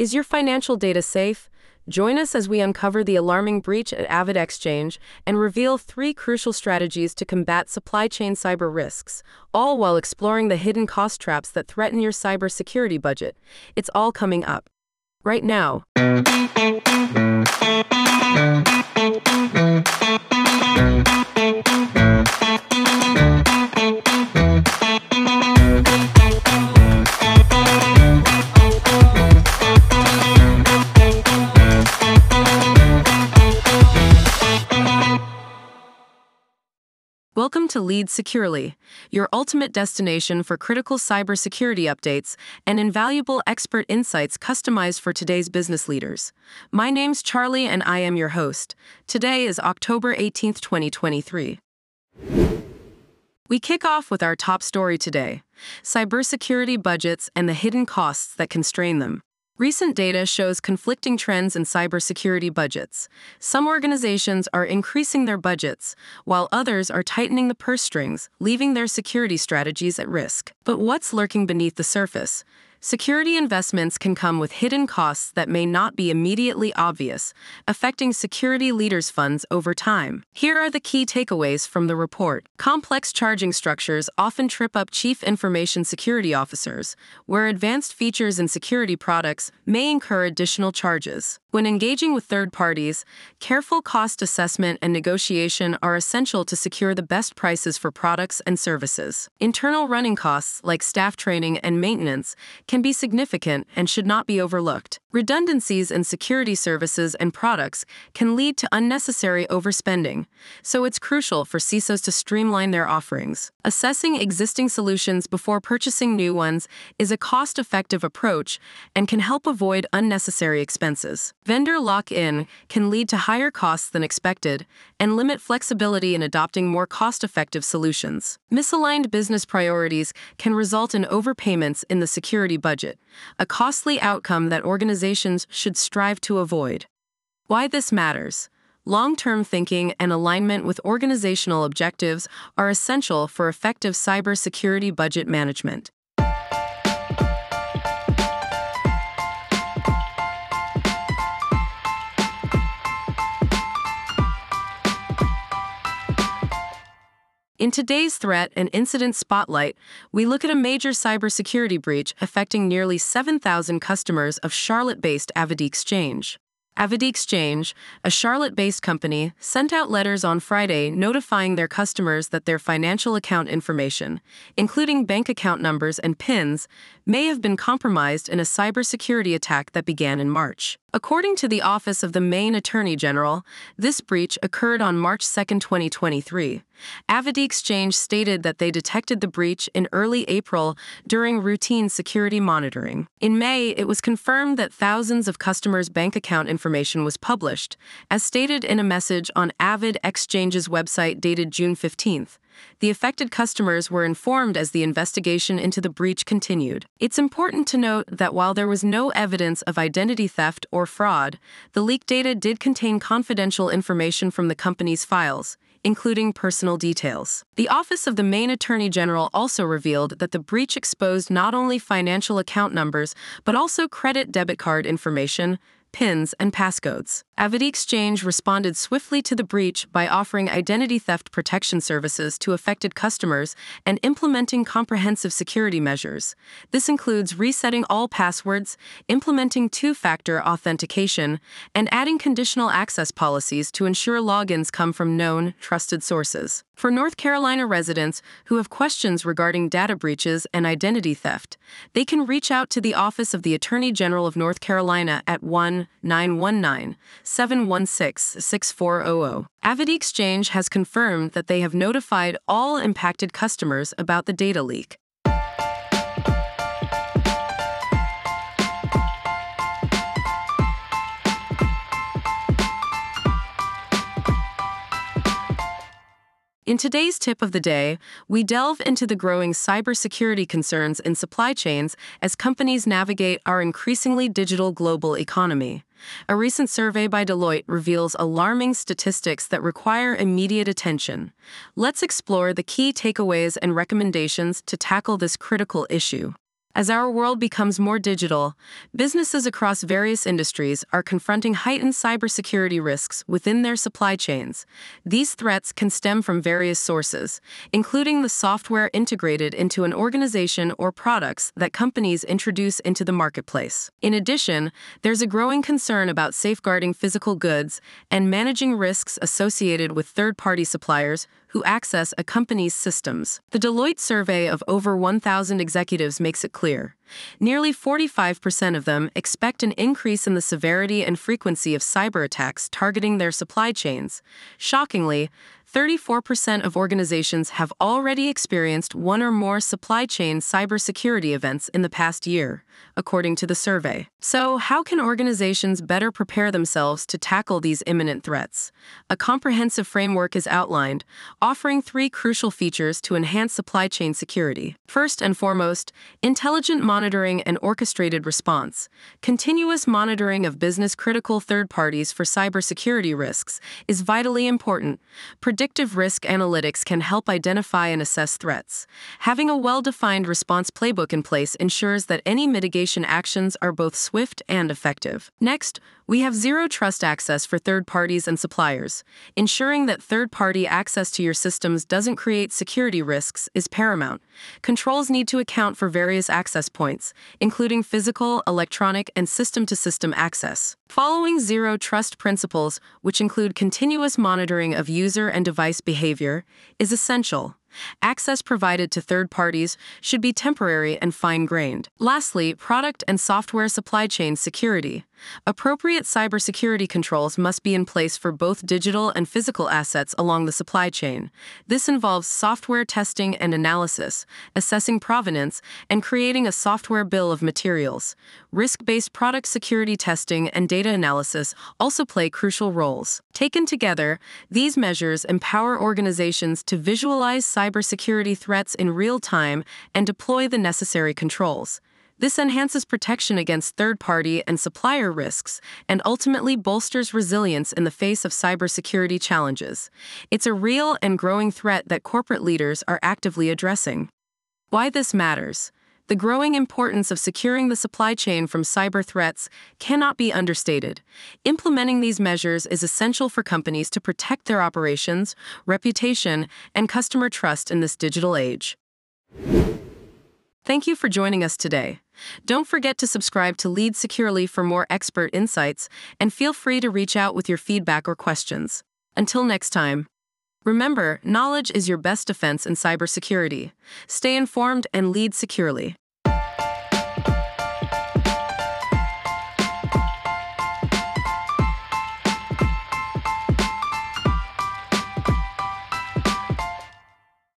Is your financial data safe? Join us as we uncover the alarming breach at AvidXchange and reveal three crucial strategies to combat supply chain cyber risks, all while exploring the hidden cost traps that threaten your cybersecurity budget. It's all coming up. Right now. Welcome to Lead Securely, your ultimate destination for critical cybersecurity updates and invaluable expert insights customized for today's business leaders. My name's Charlie and I am your host. Today is October 18th, 2023. We kick off with our top story today cybersecurity budgets and the hidden costs that constrain them. Recent data shows conflicting trends in cybersecurity budgets. Some organizations are increasing their budgets, while others are tightening the purse strings, leaving their security strategies at risk. But what's lurking beneath the surface? Security investments can come with hidden costs that may not be immediately obvious, affecting security leaders' funds over time. Here are the key takeaways from the report. Complex charging structures often trip up chief information security officers, where advanced features in security products may incur additional charges. When engaging with third parties, careful cost assessment and negotiation are essential to secure the best prices for products and services. Internal running costs, like staff training and maintenance, can be significant and should not be overlooked. Redundancies in security services and products can lead to unnecessary overspending, so it's crucial for CISOs to streamline their offerings. Assessing existing solutions before purchasing new ones is a cost effective approach and can help avoid unnecessary expenses. Vendor lock in can lead to higher costs than expected and limit flexibility in adopting more cost effective solutions. Misaligned business priorities can result in overpayments in the security budget, a costly outcome that organizations organizations should strive to avoid. Why this matters. Long term thinking and alignment with organizational objectives are essential for effective cybersecurity budget management. In today's Threat and Incident Spotlight, we look at a major cybersecurity breach affecting nearly 7,000 customers of Charlotte based AvidXchange. Avid Exchange, a Charlotte based company, sent out letters on Friday notifying their customers that their financial account information, including bank account numbers and PINs, may have been compromised in a cybersecurity attack that began in March. According to the Office of the Maine Attorney General, this breach occurred on March 2, 2023. AvidXchange stated that they detected the breach in early April during routine security monitoring. In May, it was confirmed that thousands of customers' bank account information was published, as stated in a message on AvidXchange's website dated June 15th. The affected customers were informed as the investigation into the breach continued. It's important to note that while there was no evidence of identity theft or fraud, the leaked data did contain confidential information from the company's files, including personal details. The Office of the Maine Attorney General also revealed that the breach exposed not only financial account numbers, but also credit debit card information, PINs, and passcodes. AvidXchange responded swiftly to the breach by offering identity theft protection services to affected customers and implementing comprehensive security measures. This includes resetting all passwords, implementing two factor authentication, and adding conditional access policies to ensure logins come from known, trusted sources. For North Carolina residents who have questions regarding data breaches and identity theft, they can reach out to the Office of the Attorney General of North Carolina at 1 919 716 6400. AvidXchange has confirmed that they have notified all impacted customers about the data leak. In today's tip of the day, we delve into the growing cybersecurity concerns in supply chains as companies navigate our increasingly digital global economy. A recent survey by Deloitte reveals alarming statistics that require immediate attention. Let's explore the key takeaways and recommendations to tackle this critical issue. As our world becomes more digital, businesses across various industries are confronting heightened cybersecurity risks within their supply chains. These threats can stem from various sources, including the software integrated into an organization or products that companies introduce into the marketplace. In addition, there's a growing concern about safeguarding physical goods and managing risks associated with third party suppliers who access a company's systems. The Deloitte survey of over 1,000 executives makes it clear. Nearly 45% of them expect an increase in the severity and frequency of cyber attacks targeting their supply chains. Shockingly, 34% of organizations have already experienced one or more supply chain cybersecurity events in the past year, according to the survey. So, how can organizations better prepare themselves to tackle these imminent threats? A comprehensive framework is outlined, offering three crucial features to enhance supply chain security. First and foremost, intelligent monitoring and orchestrated response. Continuous monitoring of business critical third parties for cybersecurity risks is vitally important. Predictive risk analytics can help identify and assess threats. Having a well defined response playbook in place ensures that any mitigation actions are both swift and effective. Next, we have zero trust access for third parties and suppliers. Ensuring that third party access to your systems doesn't create security risks is paramount. Controls need to account for various access points, including physical, electronic, and system to system access. Following zero trust principles, which include continuous monitoring of user and device behavior, is essential. Access provided to third parties should be temporary and fine grained. Lastly, product and software supply chain security. Appropriate cybersecurity controls must be in place for both digital and physical assets along the supply chain. This involves software testing and analysis, assessing provenance, and creating a software bill of materials. Risk based product security testing and data analysis also play crucial roles. Taken together, these measures empower organizations to visualize cybersecurity threats in real time and deploy the necessary controls. This enhances protection against third party and supplier risks and ultimately bolsters resilience in the face of cybersecurity challenges. It's a real and growing threat that corporate leaders are actively addressing. Why this matters. The growing importance of securing the supply chain from cyber threats cannot be understated. Implementing these measures is essential for companies to protect their operations, reputation, and customer trust in this digital age. Thank you for joining us today. Don't forget to subscribe to Lead Securely for more expert insights, and feel free to reach out with your feedback or questions. Until next time. Remember, knowledge is your best defense in cybersecurity. Stay informed and lead securely.